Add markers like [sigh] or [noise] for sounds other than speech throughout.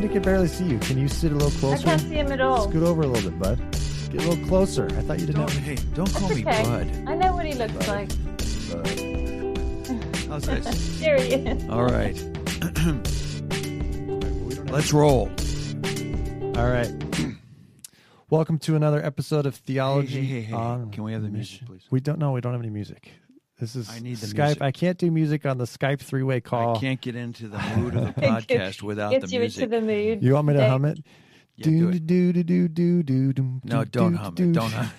Hey, Mandy can barely see you. Can you sit a little closer? I can't see him at all. Scoot over a little bit, bud. Get a little closer. I thought you didn't Don't, have hey, don't call That's me okay. Bud. I know what he looks like. How's this? [laughs] There he is. All right. [clears throat] Let's roll. All right. Welcome to another episode of Theology Hey, hey, hey, hey. on Can we have the music, Mission. please? We don't know. We don't have any music. This is I need the Skype. music. I can't do music on the Skype three-way call. I can't get into the [laughs] mood of the podcast without Gets the you music. into the mood. You want me to Dave. hum it? Yeah, do it. do do do do do do. No, don't hum it. Don't [laughs] hum.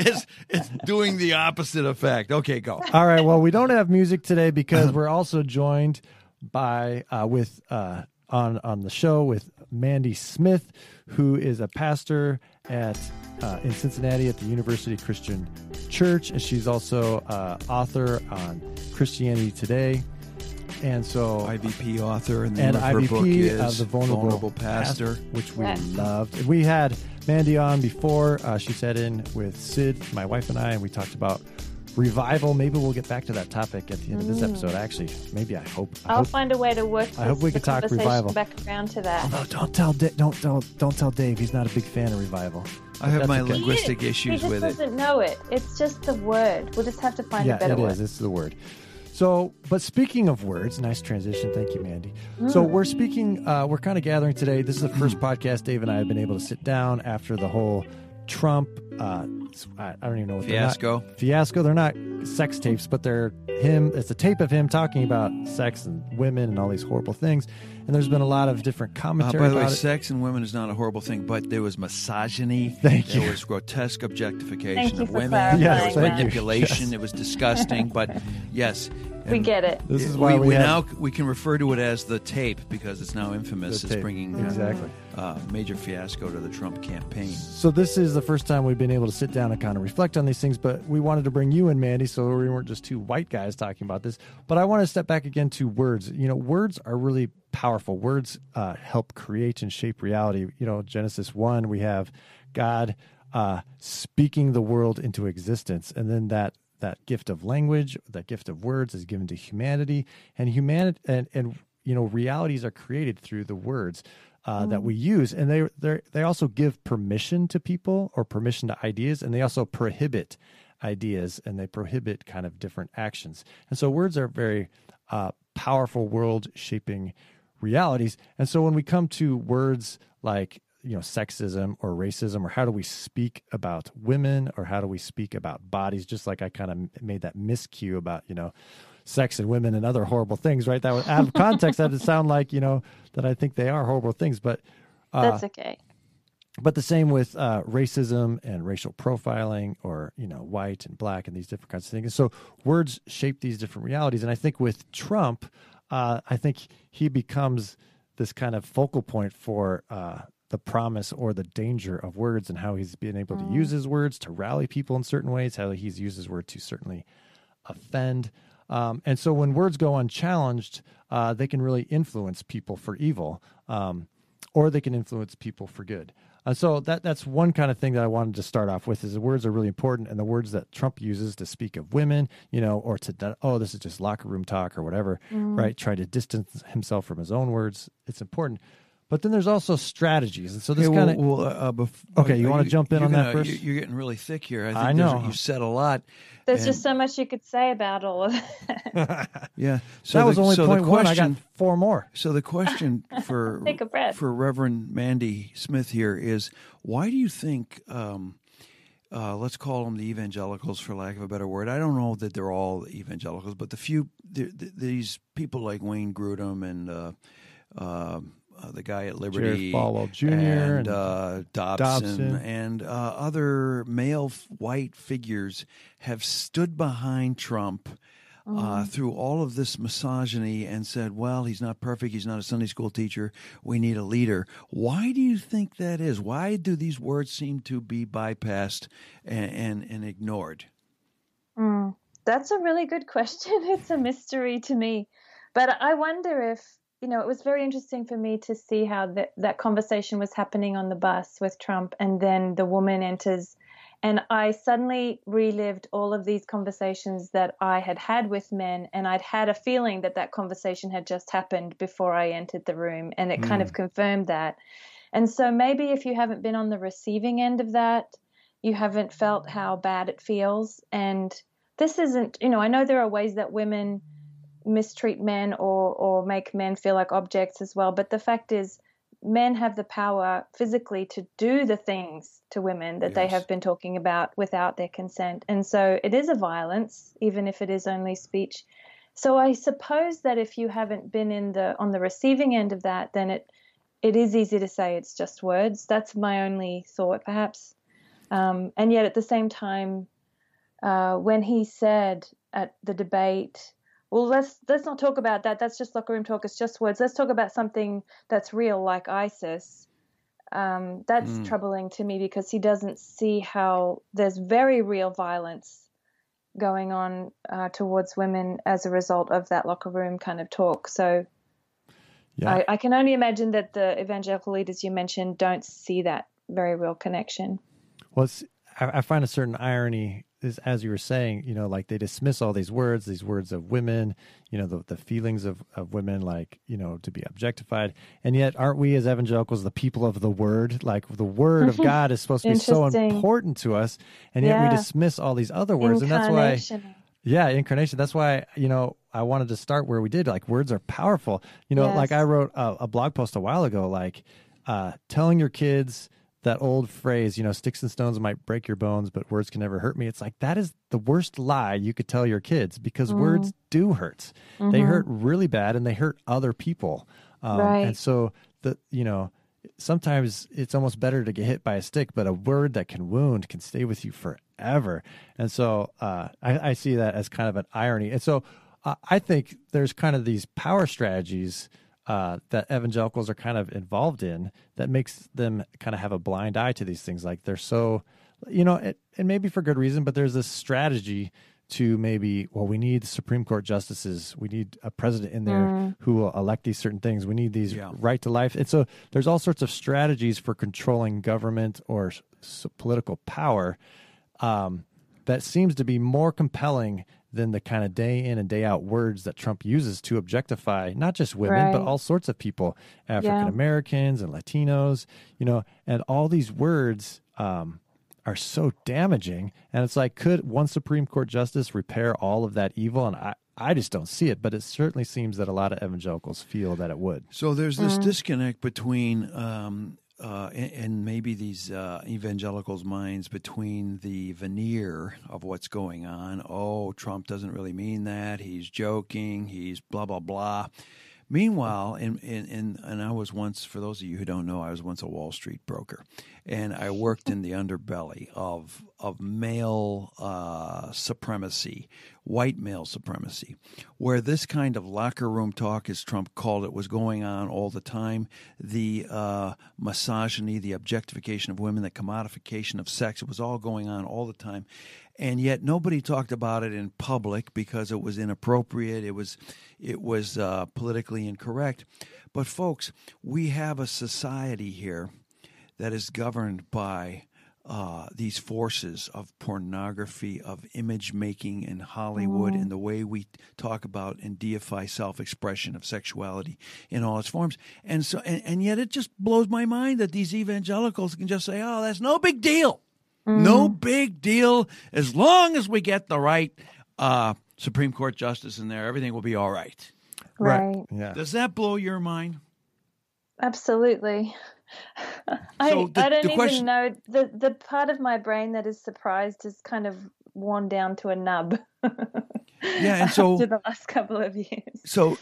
it's it's doing the opposite effect. Okay, go. All right. Well, we don't have music today because [laughs] we're also joined by uh, with uh, on on the show with Mandy Smith, who is a pastor at uh, in Cincinnati at the University Christian Church, and she's also uh, author on Christianity Today. And so IVP author and the and name of her book IVP is of the vulnerable, pastor. which we Yeah. loved. And we had Mandy on before. Uh, she sat in with Cyd, my wife, and I, and we talked about revival. Maybe we'll get back to that topic at the end of this episode. Actually, maybe I hope. I I'll hope find a way to work. I hope we the could talk revival. Back around to that. Although don't tell Da- don't tell don't tell Dave he's not a big fan of revival. I have That's my okay. linguistic he issues just with it. doesn't know it. It's just the word. We'll just have to find yeah, a better it word. is. It's the word. So, but speaking of words, nice transition. Thank you, Mandy. So we're speaking. Uh, we're kind of gathering today. This is the first podcast Dave and I have been able to sit down after the whole Trump. Uh, I, I don't even know what they're not- Fiasco. fiasco. They're not sex tapes, but they're him. It's a tape of him talking about sex and women and all these horrible things. And there's been a lot of different Uh, commentary by the way, about it. sex and women is not a horrible thing, but there was misogyny. [laughs] Thank you. there you. was grotesque objectification Thank you of for women. clarifying there Yes, was manipulation. Yes. It was disgusting, but [laughs] yes. We get it. This is why we, we, we have now we can refer to it as the tape because it's now infamous the as tape. bringing exactly. uh, major fiasco to the Trump campaign. So this is the first time we've been able to sit down and kind of reflect on these things. But we wanted to bring you in, Mandy, so we weren't just two white guys talking about this. But I want to step back again to words. You know, words are really powerful. Words uh, help create and shape reality. You know, Genesis one, we have God uh, speaking the world into existence, and then that that gift of language, that gift of words, is given to humanity, and humanity and and you know realities are created through the words uh, that we use, and they they they also give permission to people or permission to ideas, and they also prohibit ideas and they prohibit kind of different actions. And so words are very uh, powerful world shaping realities. And so when we come to words like you know sexism or racism or how do we speak about women or how do we speak about bodies? Just like i kind of made that miscue about you know sex and women and other horrible things right? That was out of [laughs] context that would sound like you know that i think they are horrible things but uh, That's okay. but the same with uh, racism and racial profiling or you know white and black and these different kinds of things. So words shape these different realities. And i think with trump uh, i think he becomes this kind of focal point for uh, the promise or the danger of words and how he's been able to use his words to rally people in certain ways how he's used his word to certainly offend um, and so when words go unchallenged uh, they can really influence people for evil um, or they can influence people for good. Uh, so that that's one kind of thing that I wanted to start off with is the words are really important, and the words that Trump uses to speak of women, you know, or to oh this is just locker room talk or whatever, right? Try to distance himself from his own words. It's important, but then there's also strategies, and so this Hey, kind of well, well, uh, bef- Okay, you wanna jump in you're on that gonna- first? you- You're getting really thick here. I, think I know. You said a lot. There's and- just so much you could say about all of that. [laughs] Yeah. So that was only so point the one. I question, got four more. So the question for [laughs] Take a breath. for Reverend Mandy Smith here is why do you think um, uh, let's call them the evangelicals for lack of a better word. I don't know that they're all evangelicals, but the few the, the, these people like Wayne Grudem and uh, uh, the guy at Liberty, Falwell Jr. and, and uh, Dobson, Dobson. and uh, other male f- white figures have stood behind Trump uh, through all of this misogyny and said, well, he's not perfect. He's not a Sunday school teacher. We need a leader. Why do you think that is? Why do these words seem to be bypassed and, and, and ignored? Mm, that's a really good question. [laughs] It's a mystery to me. But I wonder if, you know, it was very interesting for me to see how that, that conversation was happening on the bus with Trump, and then the woman enters And I suddenly relived all of these conversations that I had had with men, and I'd had a feeling that that conversation had just happened before I entered the room, and it mm. kind of mm. confirmed that. And so maybe if you haven't been on the receiving end of that, you haven't felt how bad it feels. And this isn't, you know, I know there are ways that women mistreat men or or make men feel like objects as well, but the fact is men have the power physically to do the things to women that yes. they have been talking about without their consent. And so it is a violence, even if it is only speech. So I suppose that if you haven't been in the on the receiving end of that, then it it is easy to say it's just words. That's my only thought, perhaps. Um, and yet, at the same time, uh, when he said at the debate, "Well, let's let's not talk about that. That's just locker room talk. It's just words. Let's talk about something that's real, like ISIS." Um, that's mm. troubling to me because he doesn't see how there's very real violence going on uh, towards women as a result of that locker room kind of talk. So yeah. I, I can only imagine that the evangelical leaders you mentioned don't see that very real connection. Well, I, I find a certain irony is as you were saying, you know, like they dismiss all these words, these words of women, you know, the, the feelings of, of women, like, you know, to be objectified. And yet, aren't we as evangelicals the people of the word? Like, the word of [laughs] God is supposed to be so important to us. And yet, yeah. we dismiss all these other words. And that's why, yeah, incarnation. That's why, you know, I wanted to start where we did. Like words are powerful. You know, yes. like I wrote a, a, blog post a while ago, like uh, telling your kids that old phrase, you know, sticks and stones might break your bones, but words can never hurt me. It's like that is the worst lie you could tell your kids because mm. words do hurt. Mm-hmm. They hurt really bad and they hurt other people. Um, right. And so the you know sometimes it's almost better to get hit by a stick, but a word that can wound can stay with you forever. And so uh, I, I see that as kind of an irony. And so I think there's kind of these power strategies uh, that evangelicals are kind of involved in that makes them kind of have a blind eye to these things. Like they're so, you know, it, and maybe for good reason, but there's this strategy to maybe, well, we need Supreme Court justices. We need a president in there mm. who will elect these certain things. We need these yeah. right to life. And so there's all sorts of strategies for controlling government or s- political power um, that seems to be more compelling than the kind of day in and day out words that Trump uses to objectify not just women right. but all sorts of people, African Americans yeah. and Latinos, you know, and all these words um, are so damaging. And it's like, could one Supreme Court justice repair all of that evil? And I, I just don't see it, but it certainly seems that a lot of evangelicals feel that it would. So there's this mm. disconnect between um, uh, and, maybe these uh, evangelicals' minds between the veneer of what's going on. Oh, Trump doesn't really mean that. He's joking. He's blah blah blah. Meanwhile, in, in, and I was once, for those of you who don't know, I was once a Wall Street broker, and I worked in the underbelly of of male uh, supremacy, white male supremacy, where this kind of locker room talk, as Trump called it, was going on all the time. The uh, misogyny, the objectification of women, the commodification of sex, it was all going on all the time and yet nobody talked about it in public because it was inappropriate. It was it was uh, politically incorrect. But folks, we have a society here that is governed by uh, these forces of pornography, of image making in Hollywood, mm. and the way we talk about and deify self expression of sexuality in all its forms. And so, and, and yet, it just blows my mind that these evangelicals can just say, "Oh, that's no big deal." Mm. No big deal. As long as we get the right uh, Supreme Court justice in there, everything will be all right. Right. right. Yeah. Does that blow your mind? Absolutely. [laughs] I, so the, I don't even question... know the the part of my brain that is surprised is kind of worn down to a nub. yeah, and [laughs] so after the last couple of years. So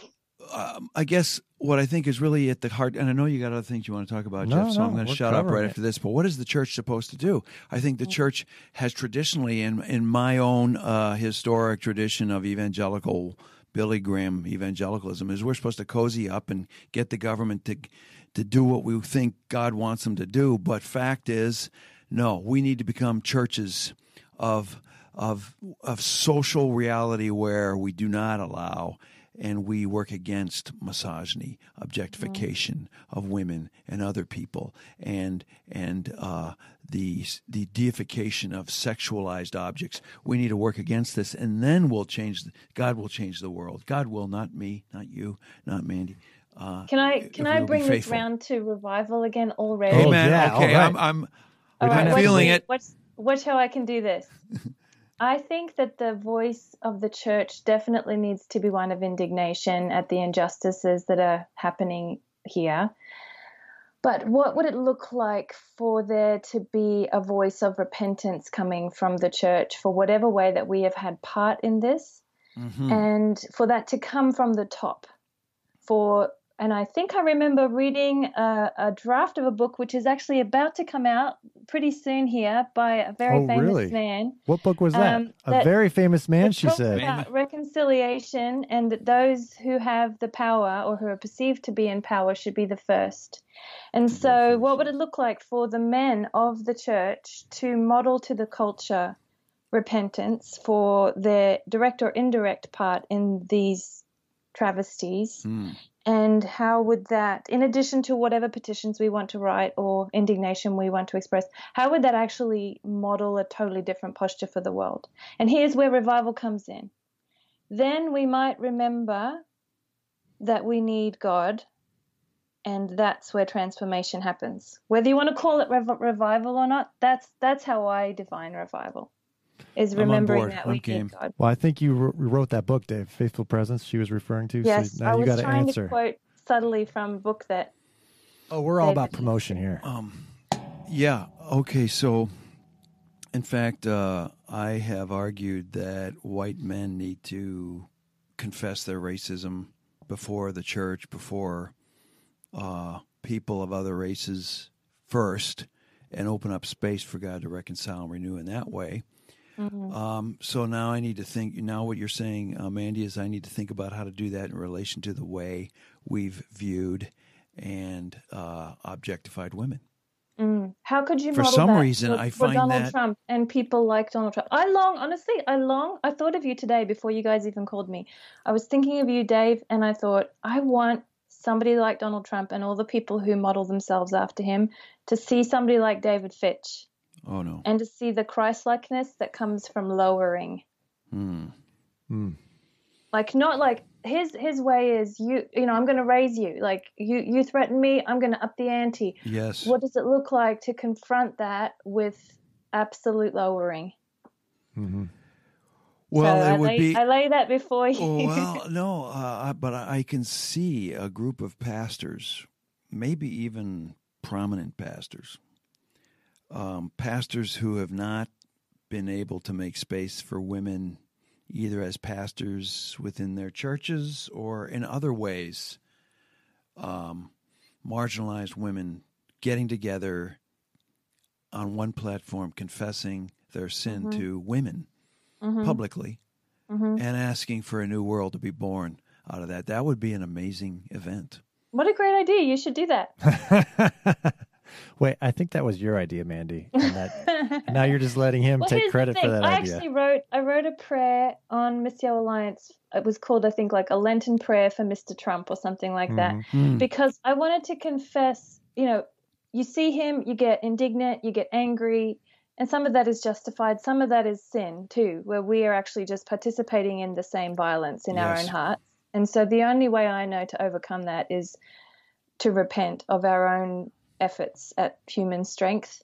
um, I guess what I think is really at the heart, and I know you got other things you want to talk about, no, Jeff, so no, I'm going to shut up right it. after this. But what is the church supposed to do? I think the church has traditionally, in in my own uh, historic tradition of evangelical Billy Graham evangelicalism, is we're supposed to cozy up and get the government to to do what we think God wants them to do. But fact is, no, we need to become churches of of of social reality where we do not allow and we work against misogyny, objectification mm-hmm. of women and other people, and and uh, the the deification of sexualized objects. We need to work against this, and then we'll change. God will change the world. God will, not me, not you, not Mandy. Uh, can I can I bring this round to revival again already? Amen. Oh, yeah, okay, right. I'm I'm, I'm feeling it. Watch, watch how I can do this. [laughs] I think that the voice of the church definitely needs to be one of indignation at the injustices that are happening here. But what would it look like for there to be a voice of repentance coming from the church for whatever way that we have had part in this? Mm-hmm. And for that to come from the top, for and I think I remember reading a, a, draft of a book which is actually about to come out pretty soon here by a very oh, famous really? man. What book was that? Um, a that, very famous man, she said. About reconciliation and that those who have the power or who are perceived to be in power should be the first. And so, what would it look like for the men of the church to model to the culture repentance for their direct or indirect part in these travesties? Mm and how would that in addition to whatever petitions we want to write or indignation we want to express how would that actually model a totally different posture for the world? And here's where revival comes in. Then we might remember that we need god and that's where transformation happens. Whether you want to call it rev- revival or not that's that's how i define revival is remembering that we game. God. Well, I think you wrote that book, Dave, Faithful Presence. She was referring to. Yes, so now I you was got trying answer. to quote subtly from a book that. Oh, we're all about promotion here. Um, yeah. Okay. So, in fact, uh, I have argued that white men need to confess their racism before the church, before uh, people of other races first, and open up space for God to reconcile and renew in that way. Mm-hmm. Um, so now I need to think. Now what you're saying, uh, Mandy, is I need to think about how to do that in relation to the way we've viewed and uh, objectified women. Mm. How could you? For some that reason, I find Donald that Trump and people like Donald Trump. I long, honestly, I long. I thought of you today before you guys even called me. I was thinking of you, Dave, and I thought I want somebody like Donald Trump and all the people who model themselves after him to see somebody like David Fitch Oh no. And to see the Christ-likeness that comes from lowering. Hmm. Hmm. Like not like his his way is you you know I'm going to raise you like you you threaten me I'm going to up the ante. Yes. What does it look like to confront that with absolute lowering? Mm-hmm. Well, so it I would lay, be. I lay that before you. Oh, well, [laughs] no, uh, but I can see a group of pastors, maybe even prominent pastors, um, pastors who have not been able to make space for women either as pastors within their churches or in other ways um, marginalized women getting together on one platform confessing their sin mm-hmm. to women mm-hmm. publicly mm-hmm. and asking for a new world to be born out of that that would be an amazing event what a great idea you should do that [laughs] Wait, I think that was your idea, Mandy. And that, [laughs] now you're just letting him well, take credit for that I idea. I actually wrote I wrote a prayer on Missio Alliance. It was called I think like a Lenten prayer for Mr. Trump or something like that. Mm-hmm. Because I wanted to confess, you know, you see him, you get indignant, you get angry, and some of that is justified, some of that is sin too, where we are actually just participating in the same violence in yes. our own hearts. And so the only way I know to overcome that is to repent of our own efforts at human strength.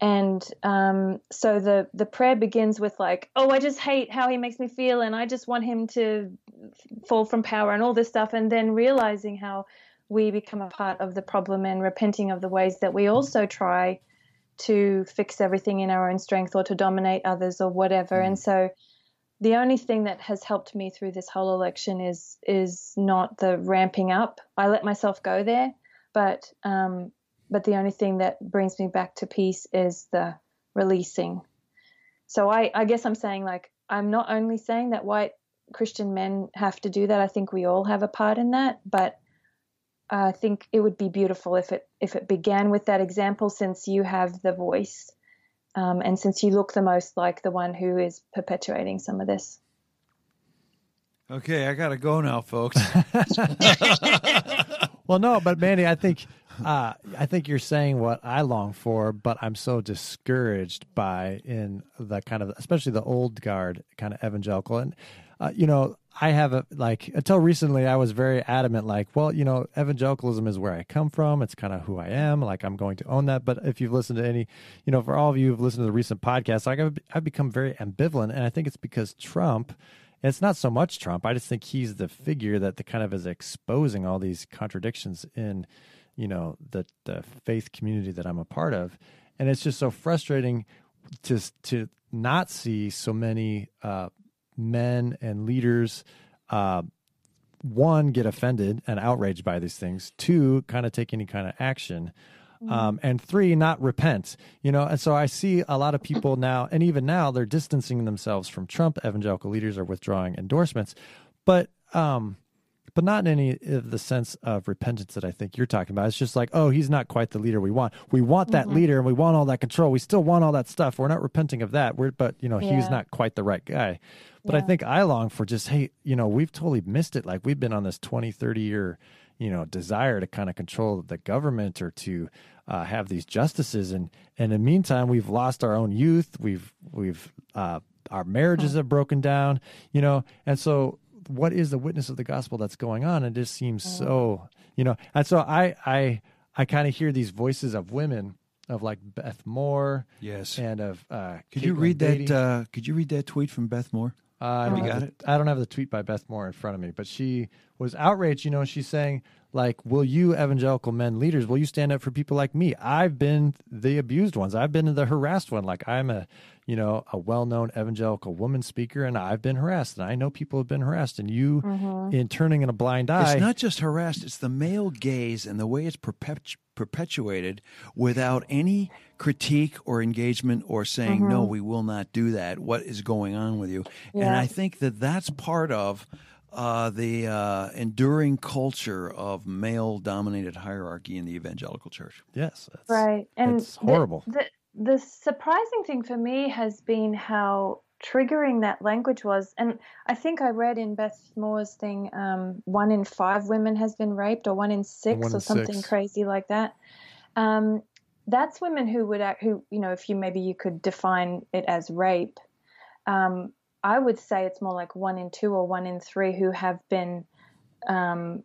And um, so the the prayer begins with like, oh, I just hate how he makes me feel, and I just want him to fall from power and all this stuff, and then realizing how we become a part of the problem and repenting of the ways that we also try to fix everything in our own strength or to dominate others or whatever. Mm. And so the only thing that has helped me through this whole election is is not the ramping up. I let myself go there, but um, but the only thing that brings me back to peace is the releasing. So I, I guess I'm saying like I'm not only saying that white Christian men have to do that. I think we all have a part in that, but I think it would be beautiful if it if it began with that example, since you have the voice Um, and since you look the most like the one who is perpetuating some of this. Okay, I gotta go now, folks. [laughs] [laughs] well, no, but Mandy, I think uh, I think you're saying what I long for, but I'm so discouraged by in the kind of, especially the old guard kind of evangelical. And, uh, you know, I have a, like, until recently, I was very adamant, like, well, you know, evangelicalism is where I come from. It's kind of who I am. Like, I'm going to own that. But if you've listened to any, you know, for all of you who've listened to the recent podcast, like, I've, I've become very ambivalent. And I think it's because Trump, and it's not so much Trump. I just think he's the figure that the kind of is exposing all these contradictions in you know the the faith community that I'm a part of, and it's just so frustrating to to not see so many uh, men and leaders. Uh, one, get offended and outraged by these things. Two, kind of take any kind of action. Mm-hmm. Um, and three, not repent. You know, and so I see a lot of people now, and even now, they're distancing themselves from Trump. Evangelical leaders are withdrawing endorsements, but um, but not in any of the sense of repentance that I think you're talking about. It's just like, oh, he's not quite the leader we want. We want that mm-hmm. leader and we want all that control. We still want all that stuff. We're not repenting of that. We're, but you know, yeah. he's not quite the right guy. But yeah. I think I long for just, hey, you know, we've totally missed it. Like we've been on this 20, 30 year, you know, desire to kind of control the government or to uh, have these justices. And, and in the meantime, we've lost our own youth. We've, we've, uh, our marriages have broken down, you know, and so what is the witness of the gospel that's going on? It just seems mm. so, you know. And so I I I kind of hear these voices of women of like Beth Moore, yes, and of uh, could Caitlin you read Beatty. that? Uh, could you read that tweet from Beth Moore? Uh, I don't got the, it. I don't have the tweet by Beth Moore in front of me, but she was outraged. You know, she's saying like, "Will you evangelical men leaders? Will you stand up for people like me? I've been the abused ones. I've been the harassed one. Like I'm a you know, a well-known evangelical woman speaker, and I've been harassed, and I know people have been harassed, and you, mm-hmm. in turning in a blind eye, it's not just harassed; it's the male gaze and the way it's perpetu- perpetuated without any critique or engagement or saying, mm-hmm. "No, we will not do that." What is going on with you? Yeah. And I think that that's part of. Uh, the uh, enduring culture of male-dominated hierarchy in the evangelical church. Yes, right, and it's horrible. The, the, the surprising thing for me has been how triggering that language was. And I think I read in Beth Moore's thing, um, one in five women has been raped, or one in six, one in or something six. crazy like that. Um, that's women who would, act, who you know, if you maybe you could define it as rape. Um, I would say it's more like one in two or one in three who have been um,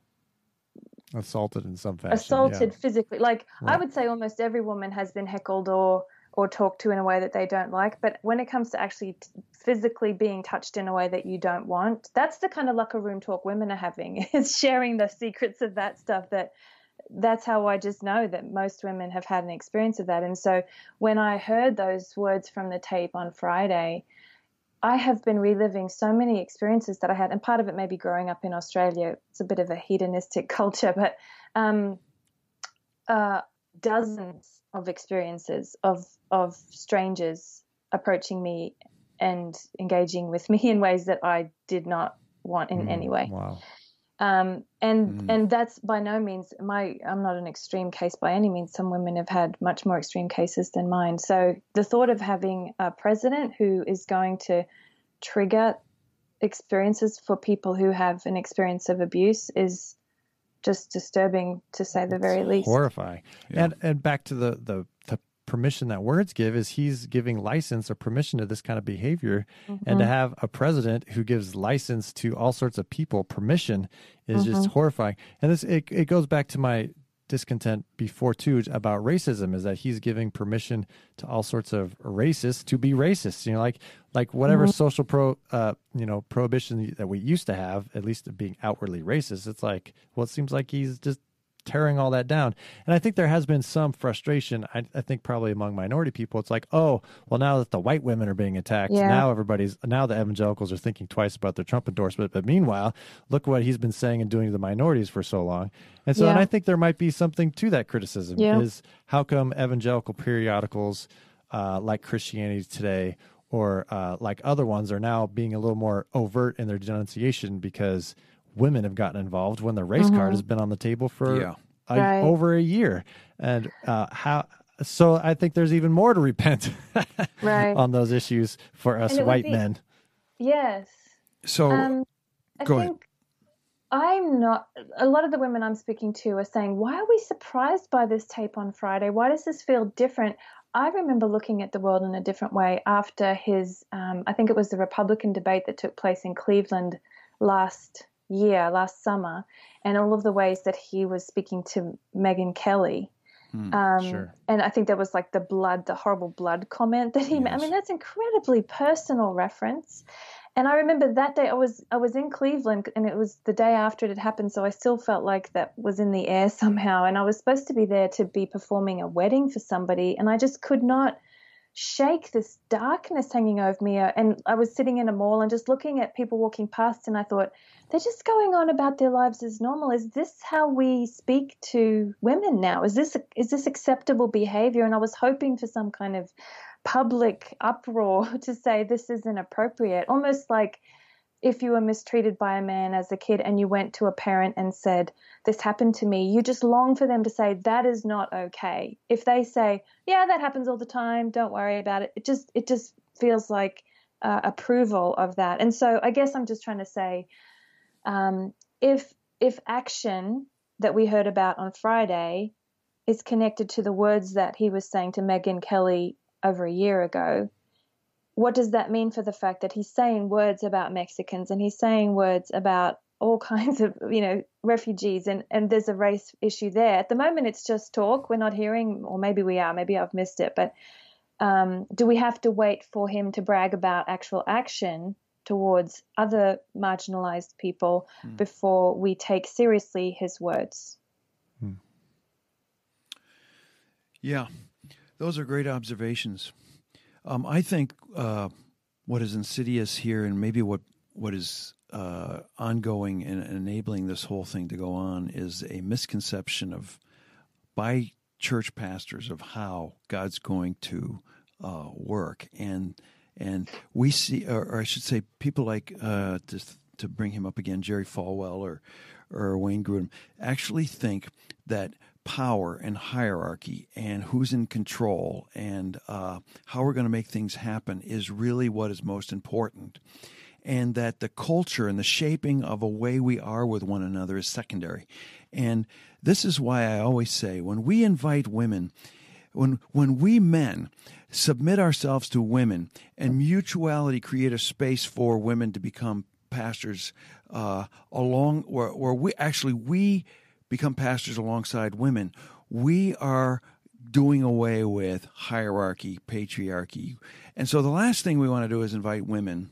assaulted in some fashion. Assaulted yeah. physically. Like right. I would say almost every woman has been heckled or or talked to in a way that they don't like. But when it comes to actually t- physically being touched in a way that you don't want, that's the kind of locker room talk women are having [laughs] is sharing the secrets of that stuff that that's how I just know that most women have had an experience of that. And so when I heard those words from the tape on Friday, I have been reliving so many experiences that I had, and part of it may be growing up in Australia. It's a bit of a hedonistic [laughs] culture, but um, uh, dozens of experiences of of strangers approaching me and engaging with [laughs] me in ways that I did not want in mm, any way. Wow. Um, and mm. and that's by no means my I'm not an extreme case by any means. Some women have had much more extreme cases than mine. So the thought of having a president who is going to trigger experiences for people who have an experience of abuse is just disturbing to say the very least. Horrifying. Yeah. And and back to the, the the permission that words give is he's giving license or permission to this kind of behavior mm-hmm. and to have a president who gives license to all sorts of people permission is mm-hmm. just horrifying and this it, it goes back to my discontent before too about racism is that he's giving permission to all sorts of racists to be racist. You know, like like whatever mm-hmm. social pro uh you know prohibition that we used to have, at least being outwardly racist. It's like well, it seems like he's just tearing all that down. And I think there has been some frustration. I, I, think probably among minority people, it's like, oh, well, now that the white women are being attacked, yeah. now everybody's now the evangelicals are thinking twice about their Trump endorsement. But meanwhile, look what he's been saying and doing to the minorities for so long. And so, yeah. and I think there might be something to that criticism. Yeah. Is how come evangelical periodicals uh, like Christianity Today or uh, like other ones are now being a little more overt in their denunciation because women have gotten involved when the race mm-hmm. card has been on the table for yeah. a, right. over a year. And uh, how so I think there's even more to repent [laughs] right. on those issues for us white be, men. Yes. So um, I think ahead. I'm not. A lot of the women I'm speaking to are saying, "Why are we surprised by this tape on Friday? Why does this feel different?" I remember looking at the world in a different way after his. Um, I think it was the Republican debate that took place in Cleveland last year, last summer, and all of the ways that he was speaking to Megyn Kelly. Hmm, Um, sure. And I think there was like the blood, the horrible blood comment that he made. I mean, that's incredibly personal reference. And I remember that day I was I was in Cleveland and it was the day after it had happened, so I still felt like that was in the air [laughs] somehow. And I was supposed to be there to be performing a wedding for somebody, and I just could not shake this darkness hanging over me. Uh, And I was sitting in a mall and just looking at people walking past, and I thought, they're just going on about their lives as normal. Is this how we speak to women now? Is this is this acceptable behavior? And I was hoping for some kind of public uproar [laughs] to say this isn't appropriate, almost like if you were mistreated by a man as a kid and you went to a parent and said, This happened to me, you just long for them to say, That is not okay. If they say, Yeah, that happens all the time, don't worry about it, it just it just feels like uh, approval of that. And so I guess I'm just trying to say um, if if action that we heard about on Friday is connected to the words that he was saying to Megyn Kelly over a year ago, what does that mean for the fact that he's saying words about Mexicans and he's saying words about all [laughs] kinds of you know refugees and and there's a race issue there. At the moment it's just talk. We're not hearing or maybe we are maybe i've missed it but um, do we have to wait for him to brag about actual action towards other marginalized people before we take seriously his words? Yeah, those are great observations. Um, I think uh, what is insidious here, and maybe what what is uh, ongoing and enabling this whole thing to go on, is a misconception of by church pastors of how God's going to uh, work, and and we see, or, or I should say, people like uh, to to bring him up again, Jerry Falwell or or Wayne Grudem, actually think that power and hierarchy and who's in control and uh, how we're going to make things happen is really what is most important. And that the culture and the shaping of a way we are with one another is secondary. And this is why I always say when we invite women, when when we men submit ourselves to women and mutuality create a space for women to become pastors uh, along where, where we actually we become pastors alongside women we are doing away with hierarchy patriarchy and so the last thing we want to do is invite women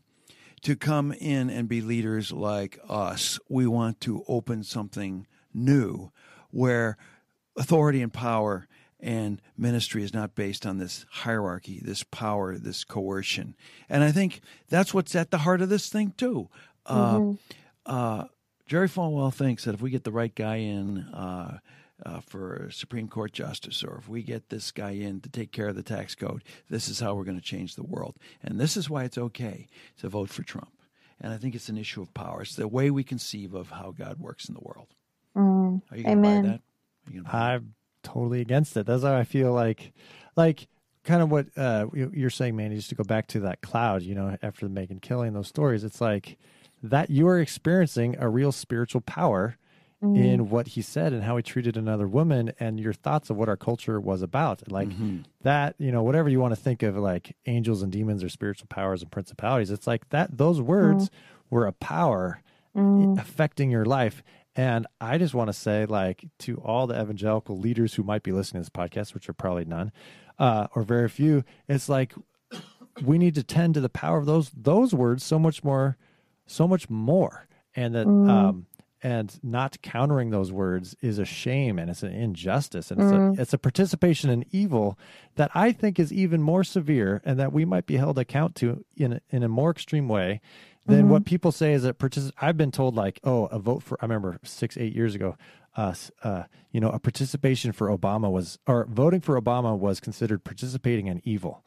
to come in and be leaders like us we want to open something new where authority and power and ministry is not based on this hierarchy, this power, this coercion. And I think that's what's at the heart of this thing, too. Uh, uh, Jerry Falwell thinks that if we get the right guy in uh, uh, for Supreme Court justice, or if we get this guy in to take care of the tax code, this is how we're going to change the world. And this is why it's okay to vote for Trump. And I think it's an issue of power. It's the way we conceive of how God works in the world. Mm, Are you going to buy amen. that? Are you gonna buy? I'm totally against it. That's how I feel like, like kind of what uh, you- you're saying, Mandy. Just to go back to that cloud, you know, after the Megyn Kelly those stories, it's like that you are experiencing a real spiritual power in mm-hmm. what he said and how he treated another woman, and your thoughts of what our culture was about. Like mm-hmm. that, you know, whatever you want to think of, like angels and demons or spiritual powers and principalities. It's like that. Those words mm-hmm. were a power affecting your life. And I just want to say, like, to all the evangelical leaders who might be listening to this podcast, which are probably none, uh, or very few, it's like we need to tend to the power of those those words so much more, so much more, and that um, and not countering those words is a shame and it's an injustice. And it's, a, it's a participation in evil that I think is even more severe and that we might be held account to in in a more extreme way than what people say is that partic- I've been told like oh a vote for I remember six eight years ago uh, uh you know a participation for Obama was or voting for Obama was considered participating in evil.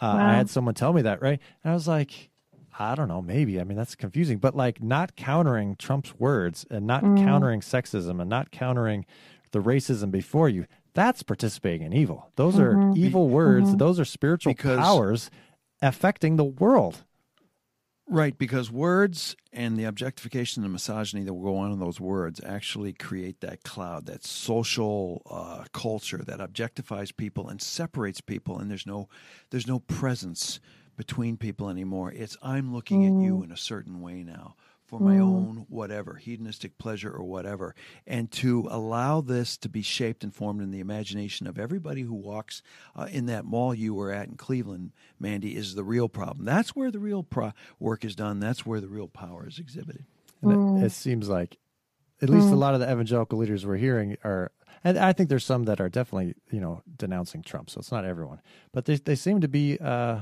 Uh, I had someone tell me that right? And I was like I don't know, maybe. I mean, that's confusing, but like not countering Trump's words and not mm. countering sexism and not countering the racism before you, that's participating in evil. Those are mm-hmm. evil words. Mm-hmm. Those are spiritual Because- powers affecting the world. Right, because words and the objectification and misogyny that will go on in those words actually create that cloud, that social uh, culture that objectifies people and separates people, and there's no there's no presence between people anymore. It's I'm looking at you in a certain way now for my own whatever hedonistic pleasure or whatever, and to allow this to be shaped and formed in the imagination of everybody who walks uh, in that mall you were at in Cleveland, Mandy, is the real problem. That's where the real pro- work is done. That's where the real power is exhibited. And it, it seems like, at least a lot of the evangelical leaders we're hearing are, and I think there's some that are definitely, you know, denouncing Trump. So it's not everyone, but they they seem to be uh,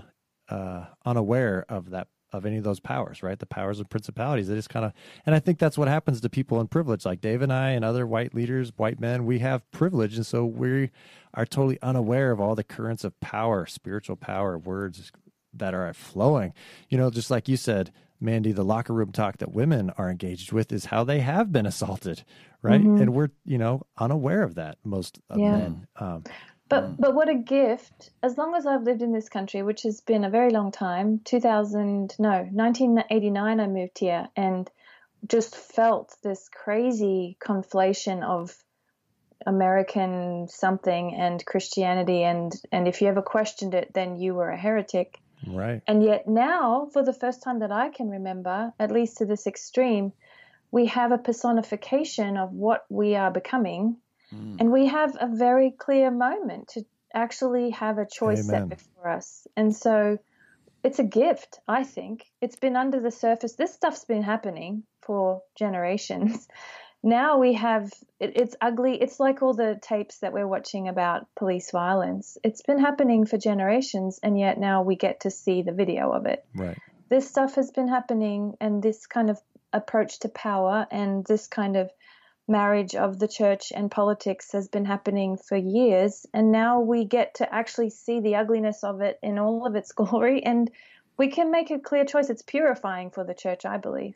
uh, unaware of that of any of those powers, right? The powers of principalities. They just kind of, and I think that's what happens to people in privilege, like Dave and I and other white leaders, white men. We have privilege, and so we are totally unaware of all the currents of power, spiritual power, words that are flowing. You know, just like you said, Mandy, the locker room talk that women are engaged with is how they have been assaulted, right? And we're, you know, unaware of that, most of Yeah. men. Um, But mm. but what a gift! As long as I've lived in this country, which has been a very long time, 2000 no 1989 I moved here and just felt this crazy conflation of American something and Christianity and and if you ever questioned it, then you were a heretic. right. And yet now, for the first time that I can remember, at least to this extreme, we have a personification of what we are becoming. Mm. And we have a very clear moment to actually have a choice Amen. set before us. And so it's a gift, I think. It's been under the surface. This stuff's been happening for generations. [laughs] Now we have it, it's ugly. It's like all the tapes that we're watching about police violence. It's been happening for generations, and yet now we get to see the video of it Right. this stuff has been happening and this kind of approach to power and this kind of marriage of the church and politics has been happening for years and now we get to actually see the ugliness of it in all of its [laughs] glory and we can make a clear choice it's purifying for the church i believe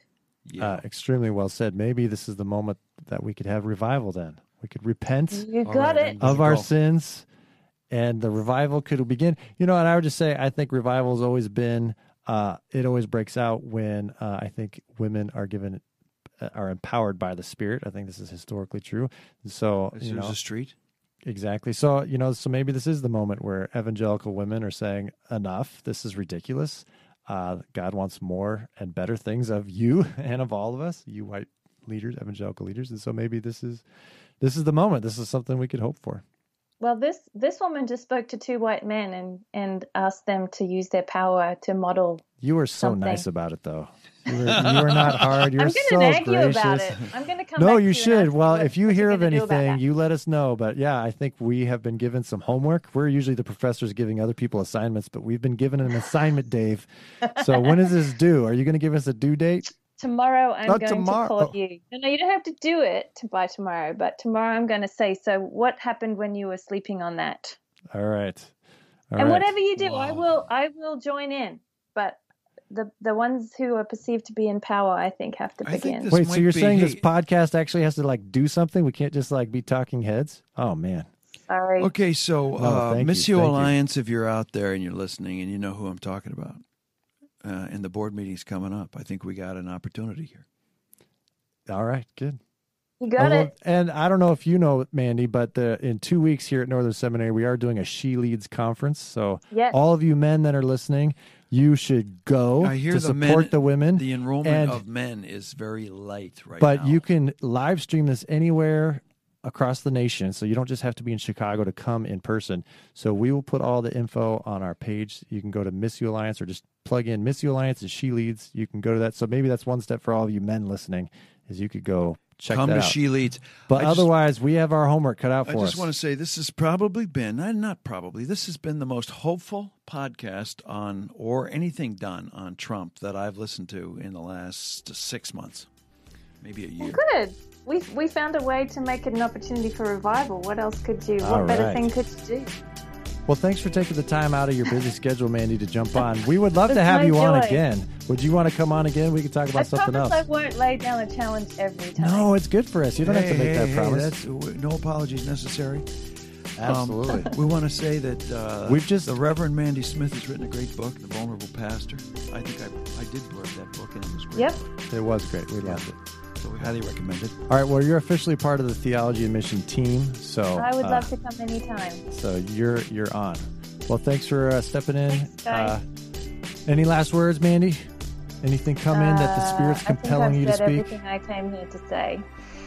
Yeah. Uh, extremely well said. Maybe this is the moment that we could have revival then. We could repent you got right, it of our sins and the revival could begin. You know, and I would just say, I think revival has always been, uh, it always breaks out when uh, I think women are given, are empowered by the Spirit. I think this is historically true. So, you There's know, a street. Exactly. So, you know, so maybe this is the moment where evangelical women are saying, enough, this is ridiculous. Uh, God wants more and better things of you [laughs] and of all of us, you white leaders, evangelical leaders. And so maybe this is this is the moment. This is something we could hope for. Well this this woman just spoke to two white men and and asked them to use their power to model You were so Something. nice about it though. You were, you were not [laughs] hard. You're i'm so going to nag gracious. you about it i'm going to come No, back you to should. ask Well, what- if you hear of gonna do about anything, you let us know. But yeah, I think we have been given some homework. We're usually the professors giving other people assignments, but we've been given an assignment, Dave. So when is this due? Are you going to give us a due date? Tomorrow I'm Not going tomorrow. to call you. No, no, you don't have to do it to by tomorrow, but tomorrow I'm going to say, so what happened when you were sleeping on that? All right. All and right. whatever you do, I will I will join in. But the the ones who are perceived to be in power, I think, have to begin. Wait, so you're be- saying this podcast actually has to like do something? We can't just like be talking heads? Oh man. Sorry. Okay, so No, uh, thank Missio thank you. Alliance, if you're out there and you're listening and you know who I'm talking about, uh, and the board meeting's coming up, I think we got an opportunity here. All right, good. You got well, it. And I don't know if you know, Mandy, but the, in two weeks here at Northern Seminary, we are doing a She Leads conference. So Yes. all of you men that are listening, you should go I hear to the support men- the women. The enrollment And- of men is very light right but now. But you can live stream this anywhere across the nation so you don't just have to be in chicago to come in person so we will put all the info on our page you can go to Missio Alliance or just plug in Missio Alliance and she leads you can go to that so maybe that's one step for all of you men listening is you could go check come that to out She Leads. but I just- otherwise we have our homework cut out for us. I just us want to say this has probably been, uh, not probably, this has been the most hopeful podcast on, or anything done on Trump that I've listened to in the last six months, maybe a year. Good. We we found a way to make it an opportunity for revival. What else could you? All what better thing could you do? Well thanks for taking the time out of your busy schedule mandy to jump on we would love to have my you on joy. again would you want to come on again we could talk about I something else I won't lay down a challenge every time. no it's good for us you don't have to make hey, that hey, promise that's- no apologies necessary. Absolutely. Um, we want to say that uh, We've just- the Reverend Mandy Smith has written a great book, The Vulnerable Pastor. I think I, I did blurb that book, and it was great. Yep. book. It was great. We loved it. So we highly recommend it. All right. Well, you're officially part of the theology and mission team. So I would uh, love to come anytime. So you're you're on. Well, thanks for uh, stepping in. Thanks. Uh, any last words, Mandy? Anything come in that the Uh, Spirit's I think compelling I've you to said speak? everything I came here to say.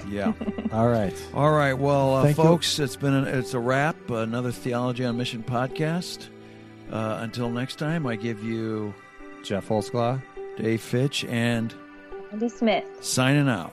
Yeah. All right. [laughs] All right. Well, uh, Thank you. folks, it's been a, it's a wrap. Another Theology on Mission podcast. Uh, until next time, I give you Jeff Holsclaw. Dave Fitch and Mandy Smith. signing out.